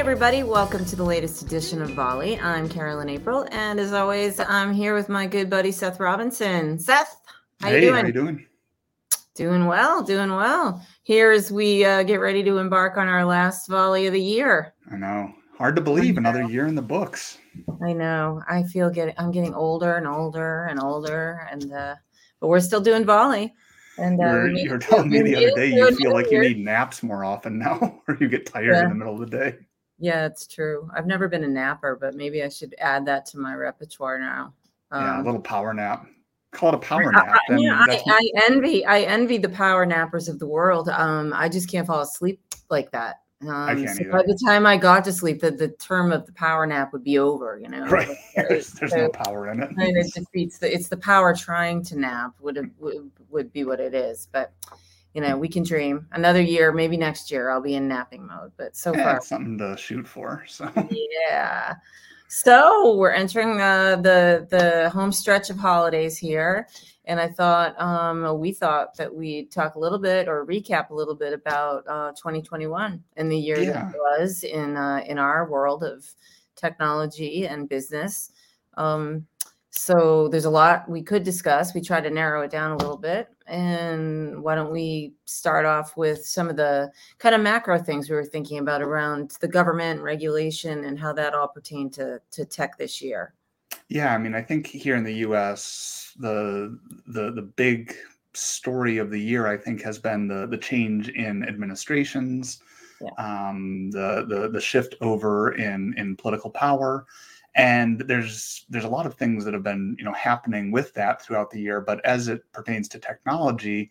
everybody. Welcome to the latest edition of Volley. I'm Carolyn April, and as always, I'm here with my good buddy Seth Robinson. Seth, how hey, you doing? How you doing? Doing well, doing well. Here as we uh, get ready to embark on our last volley of the year. I know. Hard to believe another year in the books. I know. I feel getting I'm getting older and older and older, and uh, but we're still doing volley. And uh, you're, you're telling me the other day you feel like you need naps more often now, or you get tired yeah. in the middle of the day. Yeah, it's true. I've never been a napper, but maybe I should add that to my repertoire now. Um, yeah, a um, little power nap. Call it a power nap. I, yeah, I, I, envy I envy the power nappers of the world. Um, I just can't fall asleep like that. Um, I can't so by the time I got to sleep, the, the term of the power nap would be over. You know, right? there's, there's so, no power in it. And it defeats the it's the power trying to nap would would, would be what it is. But you know, we can dream. Another year, maybe next year, I'll be in napping mode. But so yeah, far, something to shoot for. So yeah. So we're entering uh, the the home stretch of holidays here, and I thought um, we thought that we'd talk a little bit or recap a little bit about uh, 2021 and the year yeah. that was in uh, in our world of technology and business. Um, so there's a lot we could discuss. We try to narrow it down a little bit. And why don't we start off with some of the kind of macro things we were thinking about around the government regulation and how that all pertained to, to tech this year? Yeah, I mean, I think here in the U.S., the the the big story of the year, I think, has been the the change in administrations, yeah. um, the the the shift over in in political power, and there's there's a lot of things that have been you know happening with that throughout the year. But as it pertains to technology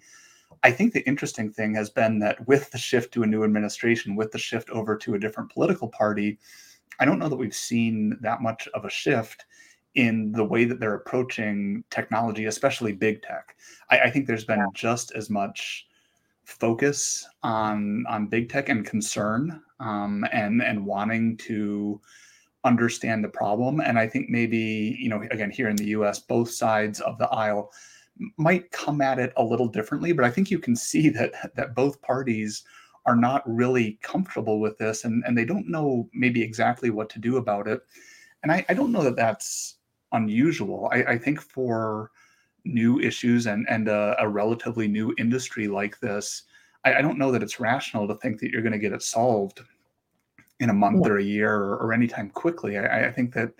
i think the interesting thing has been that with the shift to a new administration with the shift over to a different political party i don't know that we've seen that much of a shift in the way that they're approaching technology especially big tech. I, I think there's been just as much focus on on big tech and concern um, and and wanting to understand the problem. And I think maybe, you know, again, here in the US, both sides of the aisle might come at it a little differently, but I think you can see that that both parties are not really comfortable with this and, and they don't know maybe exactly what to do about it. And I, I don't know that that's unusual. I, I think for new issues and, and a, a relatively new industry like this, I, I don't know that it's rational to think that you're going to get it solved in a month yeah. or a year or, or anytime quickly. I, I, think that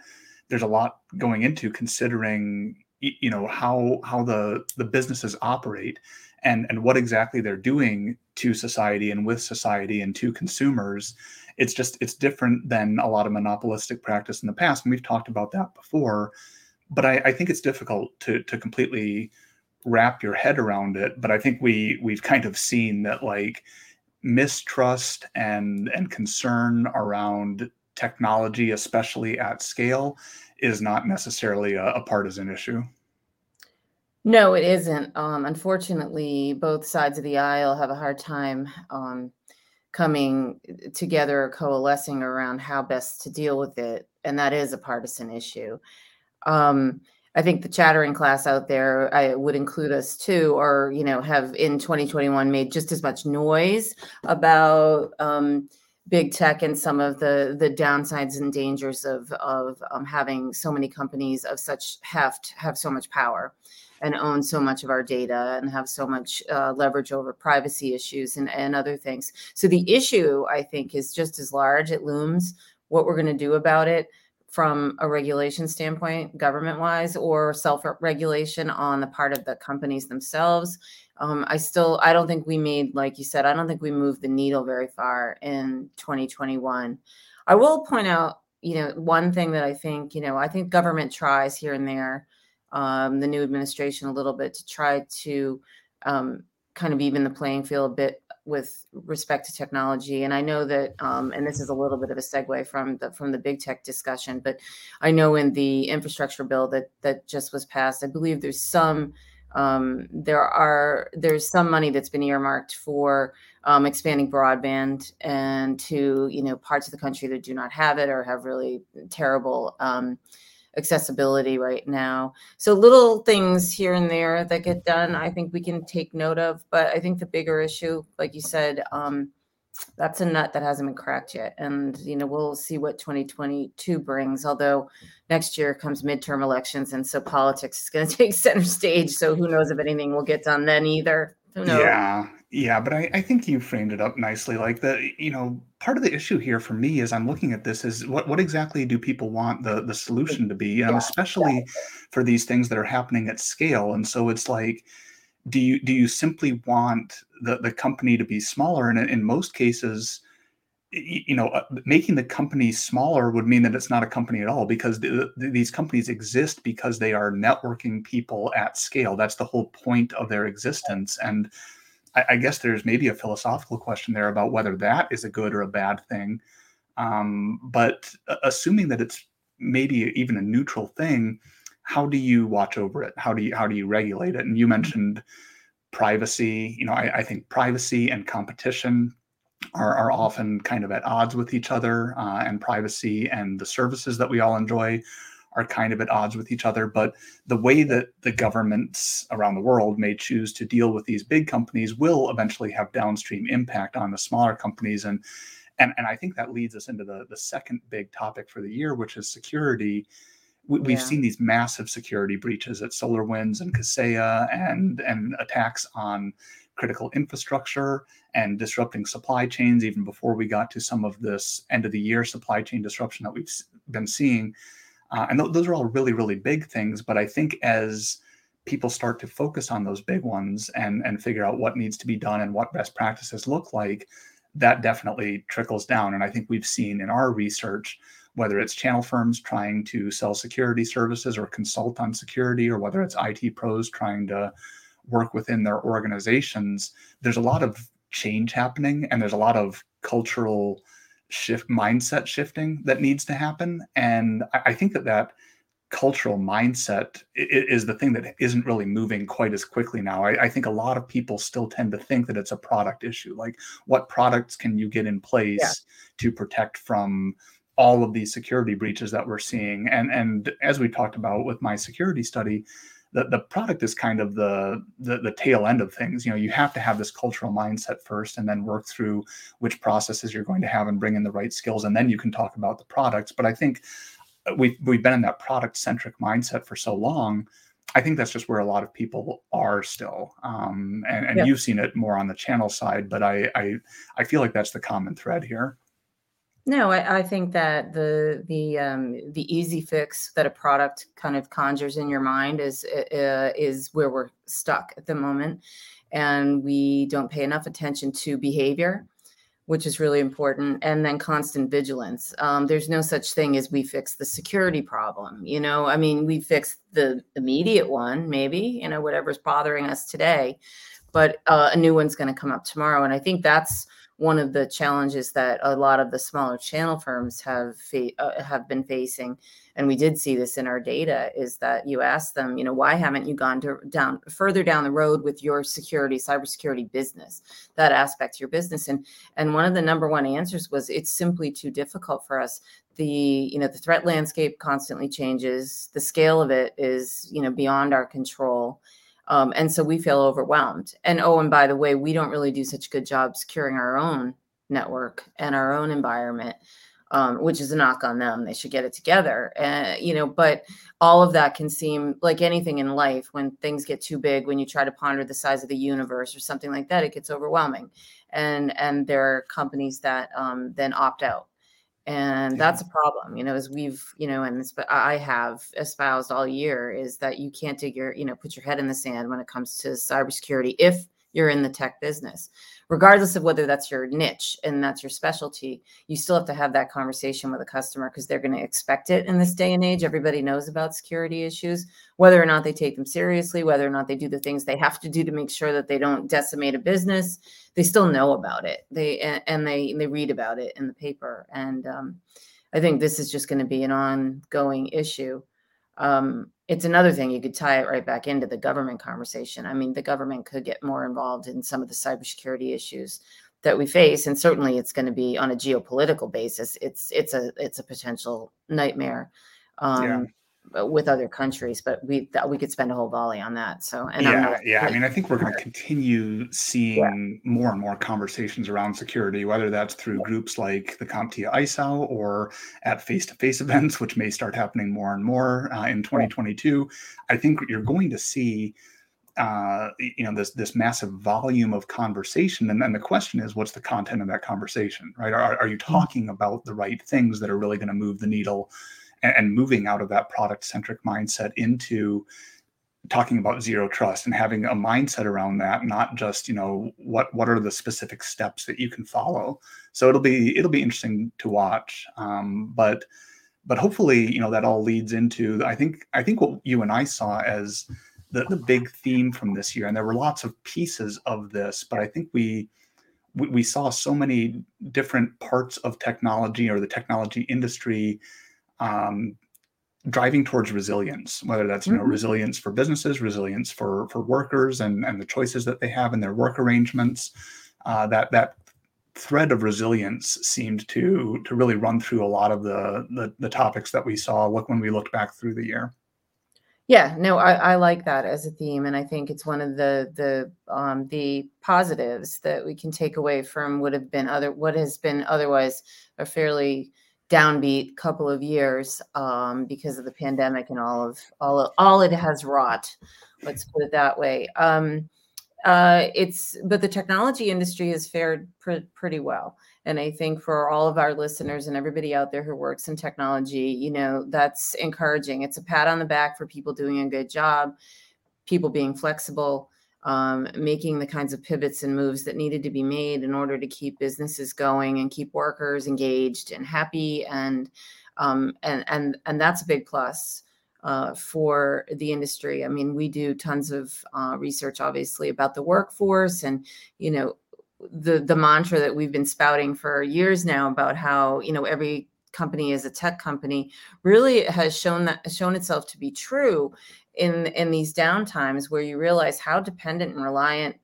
there's a lot going into considering you know how how the the businesses operate and and what exactly they're doing to society and with society and to consumers it's just it's different than a lot of monopolistic practice in the past and we've talked about that before but i, I think it's difficult to to completely wrap your head around it but i think we we've kind of seen that like mistrust and and concern around technology, especially at scale, is not necessarily a, a partisan issue. No, it isn't. Um, unfortunately, both sides of the aisle have a hard time um, coming together, or coalescing around how best to deal with it, and that is a partisan issue. Um, I think the chattering class out there I would include us too, or you know, have in 2021 made just as much noise about um, big tech and some of the the downsides and dangers of of um, having so many companies of such heft have so much power and own so much of our data and have so much uh, leverage over privacy issues and, and other things. So the issue, I think, is just as large. It looms. What we're going to do about it from a regulation standpoint, government wise, or self regulation on the part of the companies themselves. Um, I still, I don't think we made, like you said, I don't think we moved the needle very far in 2021. I will point out, you know, one thing that I think, you know, I think government tries here and there, um, the new administration a little bit to try to um, kind of even the playing field a bit with respect to technology and i know that um, and this is a little bit of a segue from the from the big tech discussion but i know in the infrastructure bill that that just was passed i believe there's some um, there are there's some money that's been earmarked for um, expanding broadband and to you know parts of the country that do not have it or have really terrible um, accessibility right now. So little things here and there that get done, I think we can take note of. But I think the bigger issue, like you said, um, that's a nut that hasn't been cracked yet. And, you know, we'll see what 2022 brings. Although next year comes midterm elections. And so politics is going to take center stage. So who knows if anything will get done then either. Who knows? Yeah. Yeah. But I, I think you framed it up nicely. Like the, you know, part of the issue here for me is I'm looking at this is what, what exactly do people want the, the solution to be? Um, yeah, especially yeah. for these things that are happening at scale. And so it's like, do you do you simply want the, the company to be smaller and in most cases you know uh, making the company smaller would mean that it's not a company at all because the, the, these companies exist because they are networking people at scale that's the whole point of their existence and I, I guess there's maybe a philosophical question there about whether that is a good or a bad thing um, but uh, assuming that it's maybe even a neutral thing how do you watch over it? How do you how do you regulate it? And you mm-hmm. mentioned privacy. You know, I, I think privacy and competition are, are often kind of at odds with each other, uh, and privacy and the services that we all enjoy are kind of at odds with each other. But the way that the governments around the world may choose to deal with these big companies will eventually have downstream impact on the smaller companies. And and, and I think that leads us into the, the second big topic for the year, which is security we, have seen these massive security breaches at SolarWinds and Kaseya and and attacks on critical infrastructure and disrupting supply chains even before we got to some of this end of the year supply chain disruption that we've been seeing uh, and th- those are all really really big things but i think as people start to focus on those big ones and and figure out what needs to be done and what best practices look like that definitely trickles down. And i think we've seen in our research whether it's channel firms trying to sell security services or consult on security, or whether it's IT pros trying to work within their organizations, there's a lot of change happening and there's a lot of cultural shift mindset shifting that needs to happen. And I, I think that that cultural mindset is the thing that isn't really moving quite as quickly now. I, I, think a lot of people still tend to think that it's a product issue. Like, what products can you get in place yeah. to protect from all of these security breaches that we're seeing. And and as we talked about with my security study, the, the product is kind of the, the the tail end of things. You know, you have to have this cultural mindset first and then work through which processes you're going to have and bring in the right skills. And then you can talk about the products. But I think we've we've been in that product centric mindset for so long. I think that's just where a lot of people are still, um, and, and yeah. you've seen it more on the channel side. But I, I I feel like that's the common thread here. No, I, I think that the the um, the easy fix that a product kind of conjures in your mind is uh, uh, is where we're stuck at the moment, and we don't pay enough attention to behavior, which is really important, and then constant vigilance. Um, there's no such thing as we fix the security problem. You know, I mean, we fix the immediate one, maybe you know whatever's bothering us today, but uh, a new one's going to come up tomorrow, and I think that's one of the challenges that a lot of the smaller channel firms have fa- uh, have been facing and we did see this in our data is that you ask them you know why haven't you gone to down further down the road with your security cybersecurity business that aspect of your business? And and one of the number one answers was it's simply too difficult for us. The you know the threat landscape constantly changes. The scale of it is you know beyond our control um, and so we feel overwhelmed. And oh, and by the way, we don't really do such good job securing our own network and our own environment, um, which is a knock on them. They should get it together. Uh, you know, but all of that can seem like anything in life when things get too big, when you try to ponder the size of the universe or something like that, it gets overwhelming. And and there are companies that um, then opt out and that's a problem you know as we've you know and i have espoused all year is that you can't dig your you know put your head in the sand when it comes to cybersecurity if you're in the tech business. Regardless of whether that's your niche and that's your specialty you still have to have that conversation with a customer because they're going to expect it in this day and age. Everybody knows about security issues. Whether or not they take them seriously whether or not they do the things they have to do to make sure that they don't decimate a business they still know about it. They and they they read about it in the paper. And um, i think this is just going to be an ongoing issue. Um, it's another thing you could tie it right back into the government conversation. I mean, the government could get more involved in some of the cybersecurity issues that we face, and certainly it's going to be on a geopolitical basis. It's it's a it's a potential nightmare. Um, yeah. With other countries, but we we could spend a whole volley on that. So, and yeah, yeah. I mean, I think we're going to continue seeing yeah. more and more conversations around security, whether that's through groups like the CompTIA ISAO or at face-to-face events, which may start happening more and more uh, in 2022. I think you're going to see. Uh, you know this this massive volume of conversation and then the question is what's the content of that conversation right are, are you mm-hmm. talking about the right things that are really going to move the needle and, and moving out of that product centric mindset into talking about zero trust and having a mindset around that not just you know what what are the specific steps that you can follow. So it'll be it'll be interesting to watch um, but but hopefully you know that all leads into i think i think what you and i saw as the, the big theme from this year and there were lots of pieces of this but i think we we, we saw so many different parts of technology or the technology industry um, driving towards resilience, whether that's you know mm-hmm. resilience for businesses, resilience for for workers, and and the choices that they have in their work arrangements. Uh, that that thread of resilience seemed to to really run through a lot of the, the the topics that we saw. Look when we looked back through the year. Yeah, no, I, I like that as a theme, and I think it's one of the the um, the positives that we can take away from what have been other what has been otherwise a fairly downbeat couple of years um, because of the pandemic and all of all of, all it has wrought. Let's put it that way. Um, uh, it's but the technology industry has fared pr- pretty well, and I think for all of our listeners and everybody out there who works in technology, you know that's encouraging. It's a pat on the back for people doing a good job, people being flexible um, making the kinds of pivots and moves that needed to be made in order to keep businesses going and keep workers engaged and happy and um, and and and that's a big plus uh, for the industry. I mean, we do tons of uh, research, obviously, about the workforce, and you know, the the mantra that we've been spouting for years now about how you know every company is a tech company really has shown that shown itself to be true in in these downtimes where you realize how dependent and reliant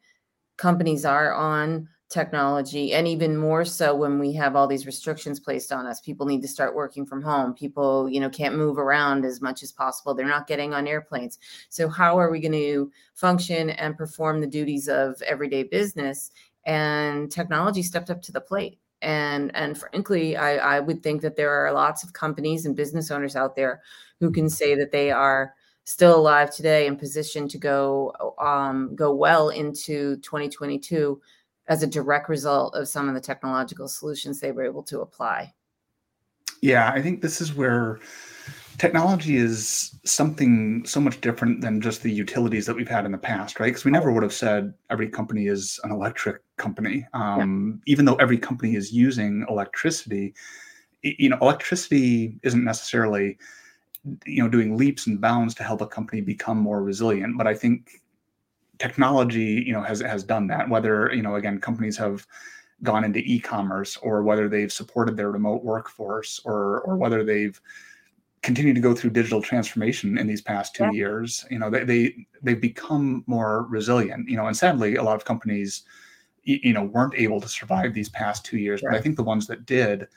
companies are on technology and even more so when we have all these restrictions placed on us. People need to start working from home. People you know can't move around as much as possible. They're not getting on airplanes. So how are we going to function and perform the duties of everyday business? And technology stepped up to the plate and and frankly I, I would think that there are lots of companies and business owners out there who can say that they are still alive today and positioned to go um, go well into 2022 as a direct result of some of the technological solutions they were able to apply. Yeah, I think this is where technology is something so much different than just the utilities that we've had in the past, right? Because we never would have said every company is an electric company, um, yeah. even though every company is using electricity. You know, electricity isn't necessarily you know doing leaps and bounds to help a company become more resilient but i think technology you know has has done that whether you know again companies have gone into e-commerce or whether they've supported their remote workforce or or whether they've continued to go through digital transformation in these past two yeah. years you know they, they they've become more resilient you know and sadly a lot of companies you know weren't able to survive these past two years right. but i think the ones that did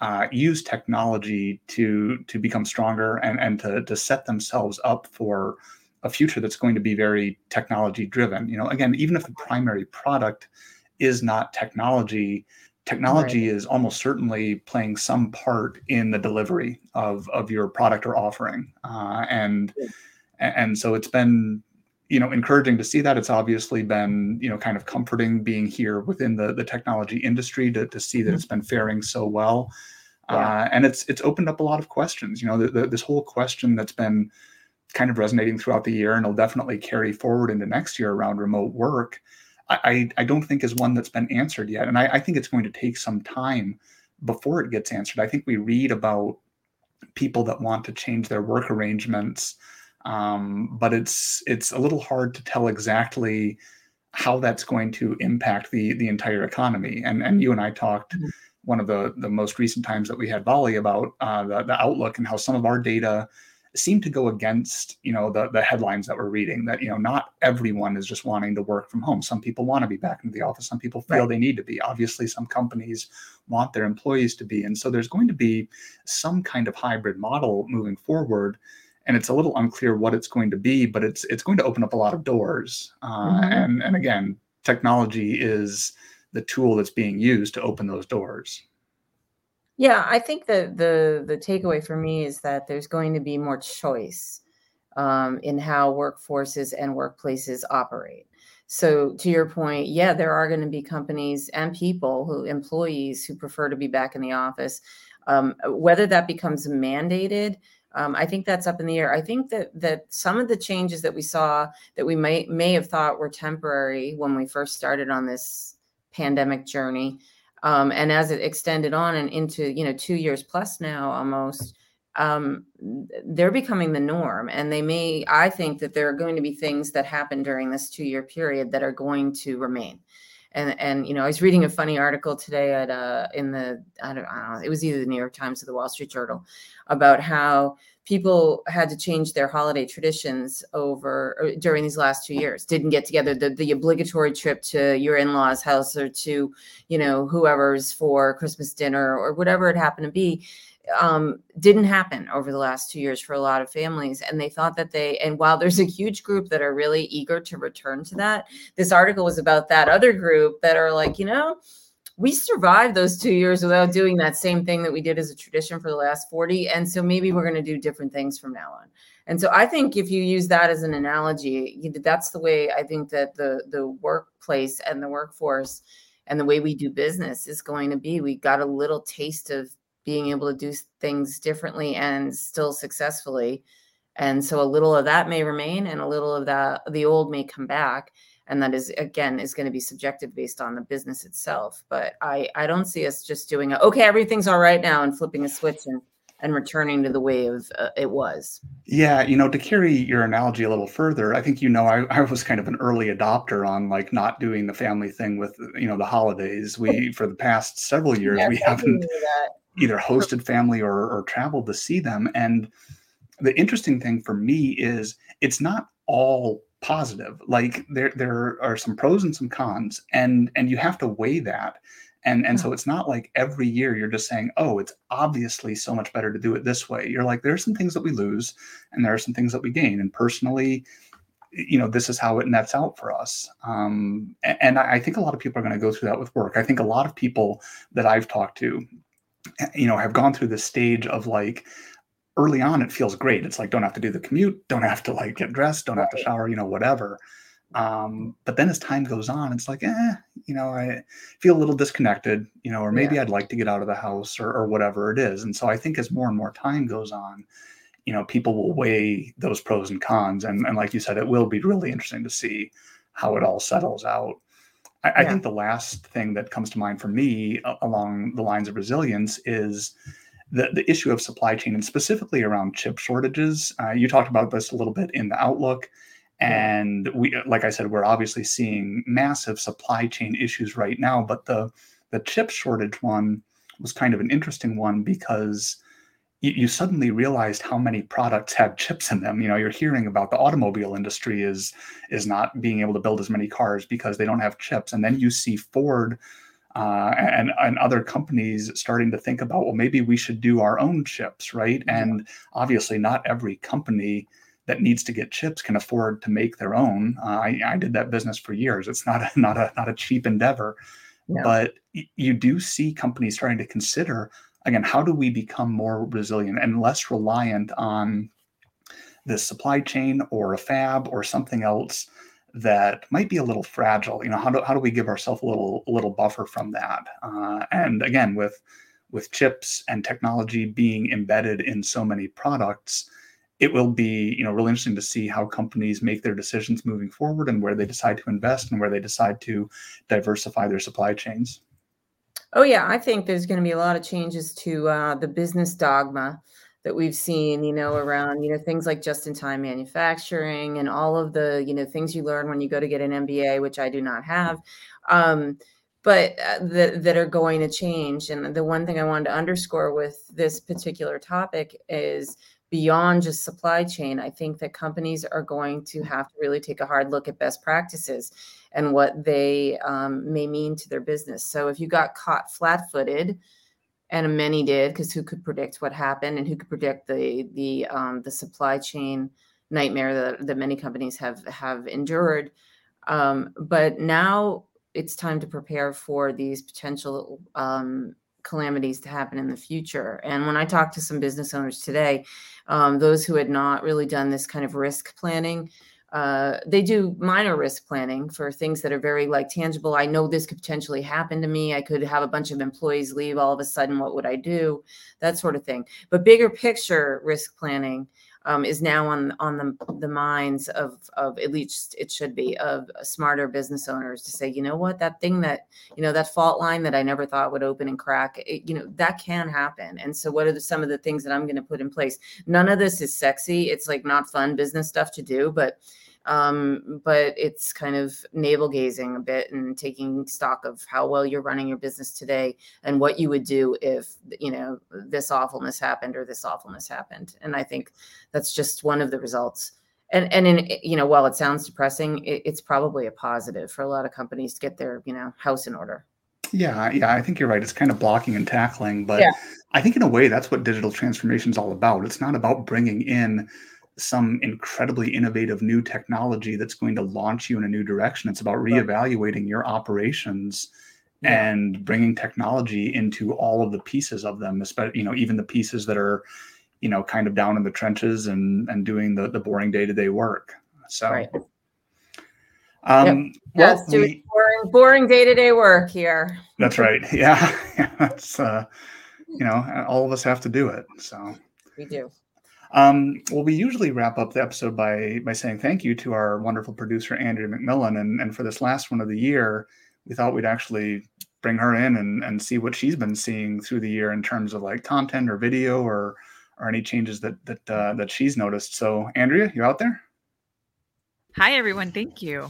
uh, use technology to to become stronger and and to to set themselves up for a future that's going to be very technology driven. You know, again, even if the primary product is not technology, technology right. is almost certainly playing some part in the delivery of of your product or offering, uh, and yeah. and so it's been you know encouraging to see that it's obviously been you know kind of comforting being here within the the technology industry to, to see that mm-hmm. it's been faring so well yeah. uh, and it's it's opened up a lot of questions you know the, the, this whole question that's been kind of resonating throughout the year and will definitely carry forward into next year around remote work i i don't think is one that's been answered yet and i, I think it's going to take some time before it gets answered i think we read about people that want to change their work arrangements um, but it's it's a little hard to tell exactly how that's going to impact the the entire economy. And and you and I talked mm-hmm. one of the the most recent times that we had volley about uh, the the outlook and how some of our data seem to go against you know the the headlines that we're reading that you know not everyone is just wanting to work from home some people want to be back into the office some people feel right. they need to be obviously some companies want their employees to be and so there's going to be some kind of hybrid model moving forward and it's a little unclear what it's going to be, but it's it's going to open up a lot of doors. Uh, mm-hmm. And and again, technology is the tool that's being used to open those doors. Yeah, I think that the the takeaway for me is that there's going to be more choice um, in how workforces and workplaces operate. So to your point, yeah, there are going to be companies and people who employees who prefer to be back in the office. Um, whether that becomes mandated, um, I think that's up in the air. I think that that some of the changes that we saw that we may may have thought were temporary when we first started on this pandemic journey, um, and as it extended on and into you know two years plus now almost, um, they're becoming the norm. And they may, I think that there are going to be things that happen during this two year period that are going to remain. And, and you know, I was reading a funny article today at uh, in the I don't, I don't know it was either the New York Times or the Wall Street Journal about how people had to change their holiday traditions over uh, during these last two years didn't get together the, the obligatory trip to your in-laws house or to you know whoever's for christmas dinner or whatever it happened to be um, didn't happen over the last two years for a lot of families. And they thought that they, and while there's a huge group that are really eager to return to that, this article was about that other group that are like, you know, we survived those two years without doing that same thing that we did as a tradition for the last 40. And so maybe we're going to do different things from now on. And so I think if you use that as an analogy, that's the way I think that the the workplace and the workforce and the way we do business is going to be. We got a little taste of being able to do things differently and still successfully. And so a little of that may remain and a little of that the old may come back. And that is again is going to be subjective based on the business itself. But I I don't see us just doing a, okay, everything's all right now and flipping a switch and and returning to the way of uh, it was. Yeah, you know, to carry your analogy a little further, I think you know I, I was kind of an early adopter on like not doing the family thing with you know the holidays. We for the past several years we haven't either hosted family or, or traveled to see them. And the interesting thing for me is it's not all positive. Like there there are some pros and some cons, and and you have to weigh that. And and so it's not like every year you're just saying, oh, it's obviously so much better to do it this way. You're like, there are some things that we lose, and there are some things that we gain. And personally, you know, this is how it nets out for us. Um, and, and I think a lot of people are going to go through that with work. I think a lot of people that I've talked to, you know, have gone through this stage of like early on it feels great. It's like don't have to do the commute, don't have to like get dressed, don't have to shower, you know, whatever. Um, but then as time goes on, it's like, eh, you know, I feel a little disconnected, you know, or maybe yeah. I'd like to get out of the house or, or whatever it is. And so I think as more and more time goes on, you know, people will weigh those pros and cons. And, and like you said, it will be really interesting to see how it all settles out. I, yeah. I think the last thing that comes to mind for me uh, along the lines of resilience is the, the issue of supply chain and specifically around chip shortages. Uh, you talked about this a little bit in the outlook. And we, like I said, we're obviously seeing massive supply chain issues right now. But the the chip shortage one was kind of an interesting one because you, you suddenly realized how many products had chips in them. You know, you're hearing about the automobile industry is is not being able to build as many cars because they don't have chips, and then you see Ford uh, and and other companies starting to think about well maybe we should do our own chips, right? Mm-hmm. And obviously, not every company that needs to get chips can afford to make their own. Uh, I, I did that business for years. It's not a, not a not a cheap endeavor, but you do see companies starting to consider again, how do we become more resilient and less reliant on this supply chain or a fab or something else that might be a little fragile? You know, how do, how do we give ourselves a little a little buffer from that? Uh, and again, with with chips and technology being embedded in so many products, it will be you know really interesting to see how companies make their decisions moving forward and where they decide to invest and where they decide to diversify their supply chains. Oh yeah, I think there's going to be a lot of changes to uh, the business dogma that we've seen, you know, around you know things like just-in-time manufacturing and all of the you know things you learn when you go to get an MBA, which I do not have, um, but uh, that that are going to change. And the one thing I wanted to underscore with this particular topic is beyond just supply chain, I think that companies are going to have to really take a hard look at best practices and what they um, may mean to their business. So if you got caught flat footed, and many did because who could predict what happened and who could predict the the um, the supply chain nightmare that, that many companies have have endured. Um, but now it's time to prepare for these potential um, calamities to happen in the future. And when I talked to some business owners today, um, those who had not really done this kind of risk planning, uh, they do minor risk planning for things that are very like tangible. I know this could potentially happen to me. I could have a bunch of employees leave all of a sudden. What would I do? That sort of thing. But bigger picture risk planning um, is now on on the the minds of of at least it should be of smarter business owners to say, you know what, that thing that you know that fault line that I never thought would open and crack, it, you know that can happen. And so, what are the, some of the things that I'm going to put in place? None of this is sexy. It's like not fun business stuff to do, but um, but it's kind of navel gazing a bit and taking stock of how well you're running your business today and what you would do if you know this awfulness happened or this awfulness happened. And i think that's just one of the results. And and in you know while it sounds depressing it, it's probably a positive for a lot of companies to get their you know house in order. Yeah yeah i think you're right. It's kind of blocking and tackling but yeah. i think in a way that's what digital transformation is all about. It's not about bringing in some incredibly innovative new technology that's going to launch you in a new direction. It's about reevaluating your operations yeah. and bringing technology into all of the pieces of them, especially you know even the pieces that are you know kind of down in the trenches and and doing the the boring day to day work. So. Right. Um, yep. Yes, doing we, boring, boring day-to-day work here. That's right. Yeah, yeah that's uh, you know, all of us have to do it. So we do. Um, well, we usually wrap up the episode by by saying thank you to our wonderful producer Andrea McMillan, and and for this last one of the year, we thought we'd actually bring her in and and see what she's been seeing through the year in terms of like content or video or or any changes that that uh, that she's noticed. So, Andrea, you out there? Hi, everyone. Thank you.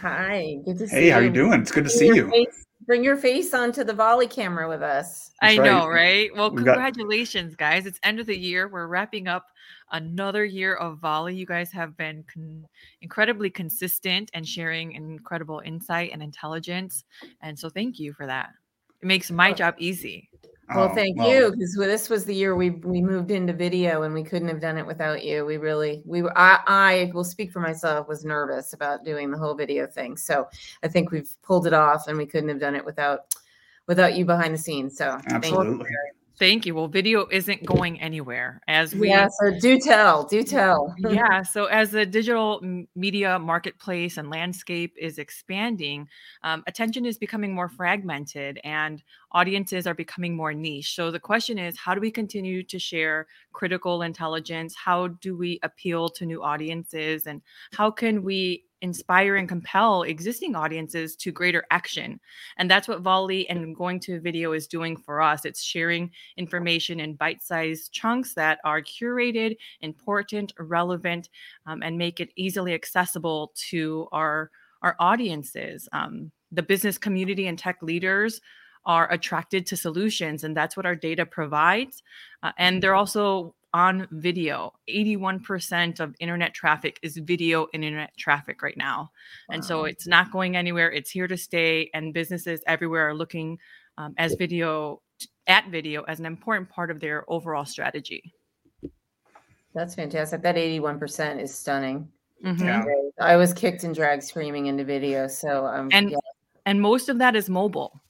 Hi. Good to see hey, you. Hey, how you doing? It's good to see you. Face bring your face onto the volley camera with us. That's I right. know, right? Well, We've congratulations, got... guys. It's end of the year. We're wrapping up another year of volley. You guys have been con- incredibly consistent and sharing incredible insight and intelligence. And so thank you for that. It makes my job easy. Well, oh, thank well, you because this was the year we we moved into video and we couldn't have done it without you. We really we were I I will speak for myself was nervous about doing the whole video thing. So I think we've pulled it off and we couldn't have done it without without you behind the scenes. So absolutely. Thank you. Well, video isn't going anywhere as we. Yeah, so do tell, do tell. yeah. So, as the digital media marketplace and landscape is expanding, um, attention is becoming more fragmented and audiences are becoming more niche. So, the question is how do we continue to share critical intelligence? How do we appeal to new audiences? And how can we inspire and compel existing audiences to greater action. And that's what Volley and going to video is doing for us. It's sharing information in bite sized chunks that are curated, important, relevant, um, and make it easily accessible to our, our audiences. Um, the business community and tech leaders are attracted to solutions and that's what our data provides uh, and they're also on video. 81% of internet traffic is video and internet traffic right now. Wow. And so it's not going anywhere. It's here to stay. And businesses everywhere are looking um, as video at video as an important part of their overall strategy. That's fantastic. That 81% is stunning. Mm-hmm. Yeah. I was kicked and dragged screaming into video. So, um, and, yeah. and most of that is mobile.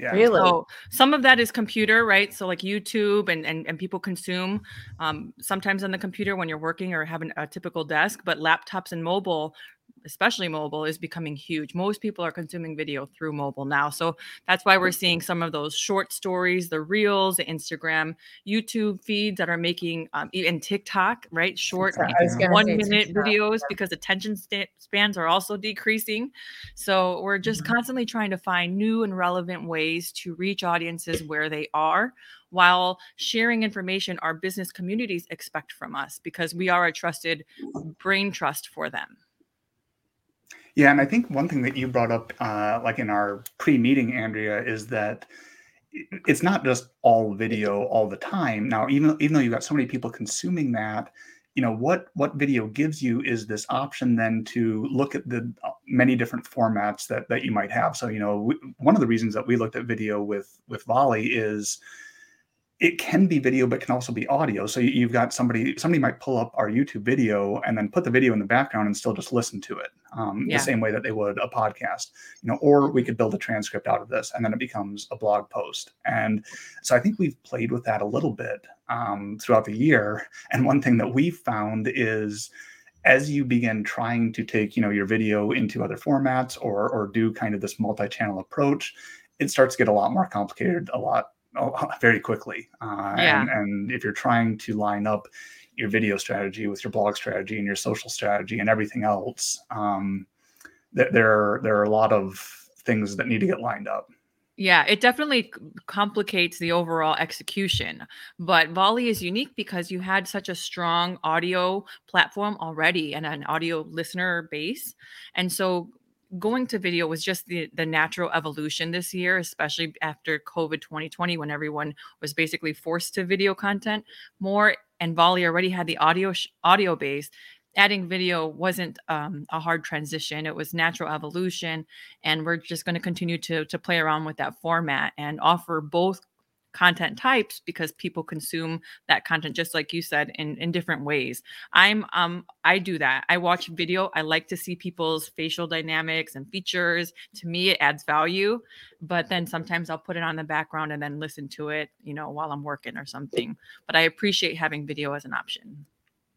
Yeah. Really? So some of that is computer, right? So like YouTube and and, and people consume um, sometimes on the computer when you're working or having a typical desk, but laptops and mobile especially mobile, is becoming huge. Most people are consuming video through mobile now. So that's why we're seeing some of those short stories, the reels, the Instagram, YouTube feeds that are making, um, even TikTok, right? Short one minute TikTok. videos because attention spans are also decreasing. So we're just mm-hmm. constantly trying to find new and relevant ways to reach audiences where they are while sharing information our business communities expect from us because we are a trusted brain trust for them. Yeah, and I think one thing that you brought up, uh, like in our pre-meeting, Andrea, is that it's not just all video all the time. Now, even even though you've got so many people consuming that, you know what what video gives you is this option then to look at the uh, many different formats that that you might have. So, you know, we, one of the reasons that we looked at video with with Volley is it can be video but can also be audio so you, have got somebody somebody might pull up our youtube video and then put the video in the background and still just listen to it um, yeah. the same way that they would a podcast you know or we could build a transcript out of this and then it becomes a blog post and so i think we've played with that a little bit um, throughout the year and one thing that we found is as you begin trying to take you know your video into other formats or or do kind of this multi-channel approach it starts to get a lot more complicated a lot very quickly. Uh, yeah. and, and if you're trying to line up your video strategy with your blog strategy and your social strategy and everything else, um, th- there there are a lot of things that need to get lined up. Yeah, it definitely complicates the overall execution. But Volley is unique because you had such a strong audio platform already and an audio listener base. And so going to video was just the the natural evolution this year especially after covid 2020 when everyone was basically forced to video content more and volley already had the audio sh- audio base. Adding video wasn't um, a hard transition. It was natural evolution and we're just going to continue to to play around with that format and offer both content types because people consume that content just like you said in in different ways. I'm um i do that. I watch video. I like to see people's facial dynamics and features. To me it adds value but then sometimes i'll put it on the background and then listen to it you know while i'm working or something. But i appreciate having video as an option.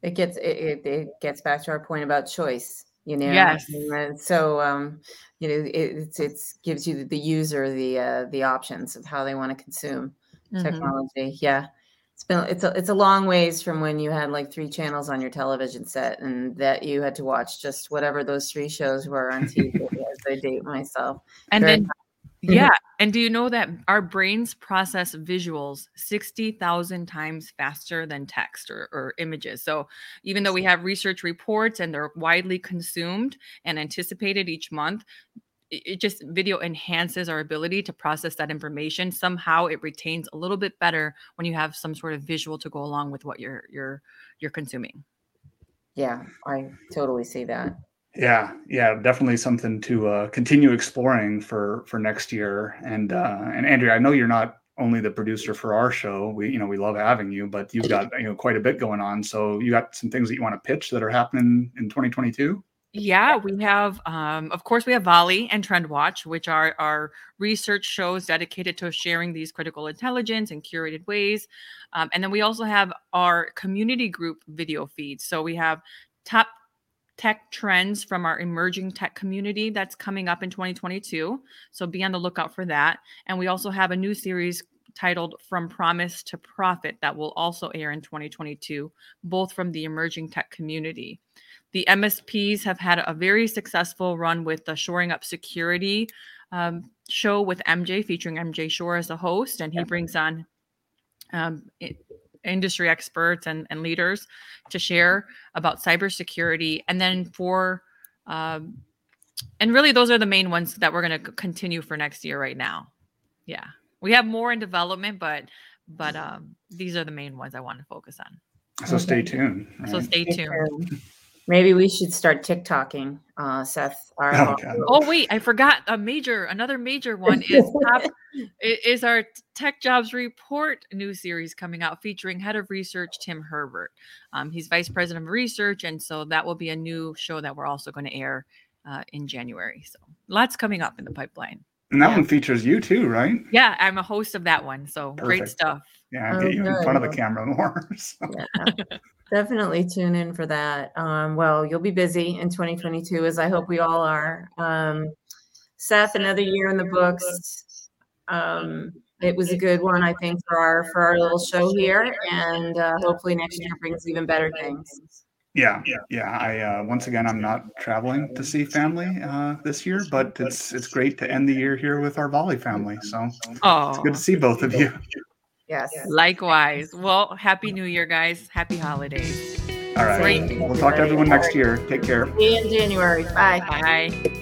It gets it, it, gets back to our point about choice you know? Yes. And so um you know it, it's it's gives you the user the uh the options of how they want to consume mm-hmm. technology. Yeah. It's been it's a it's a long ways from when you had like three channels on your television set and that you had to watch just whatever those three shows were on TV as I date myself. And Very then yeah. And do you know that our brains process visuals 60,000 times faster than text or, or, images? So, even though we have research reports and they're widely consumed and anticipated each month, it just video enhances our ability to process that information. Somehow it retains a little bit better when you have some sort of visual to go along with what you're you're you're consuming. Yeah i totally see that. Yeah yeah definitely something to uh, continue exploring for for next year. And uh and andrea i know you're not only the producer for our show we you know we love having you but you've got you know quite a bit going on. So you got some things that you want to pitch that are happening in 2022 yeah, we have, um, of course, we have Volley and Trend Watch, which are our research shows dedicated to sharing these critical intelligence in curated ways. Um, and then we also have our community group video feeds. So we have top tech trends from our emerging tech community that's coming up in 2022. So be on the lookout for that. And we also have a new series titled From Promise to Profit that will also air in 2022, both from the emerging tech community. The MSPs have had a very successful run with the Shoring Up Security um, show with MJ, featuring MJ Shoer as a host, and he yeah. brings on um, industry experts and, and leaders to share about cybersecurity. And then for um, and really those are the main ones that we're going to continue for next year right now. Yeah. We have more in development, but but um, these are the main ones I want to focus on. So stay tuned. Right? So stay tuned. Maybe we should start TikToking, uh, Seth. Our, oh, oh, wait, I forgot a major, another major one is top, is our Tech Jobs Report new series coming out featuring head of research Tim Herbert. Um, he's vice president of research, and so that will be a new show that we're also going to air uh, in January. So lots coming up in the pipeline. And that yeah. one features you too, right? Yeah, I'm a host of that one. So Perfect. great stuff. Yeah, I'll get you in front of the camera more. So. Yeah. Definitely tune in for that. Um, well, you'll be busy in 2022, as I hope we all are. Um, Seth, another year in the books. Um, it was a good one, I think, for our for our little show here, and uh, hopefully next year brings even better things. Yeah, yeah. I uh, once again, I'm not traveling to see family uh, this year, but it's it's great to end the year here with our Volley family. So oh. it's good to see both of you. Yes. Likewise. Well, happy New Year, guys. Happy holidays. All right. Great. We'll talk to everyone next year. Take care. See you in January. Bye. Bye.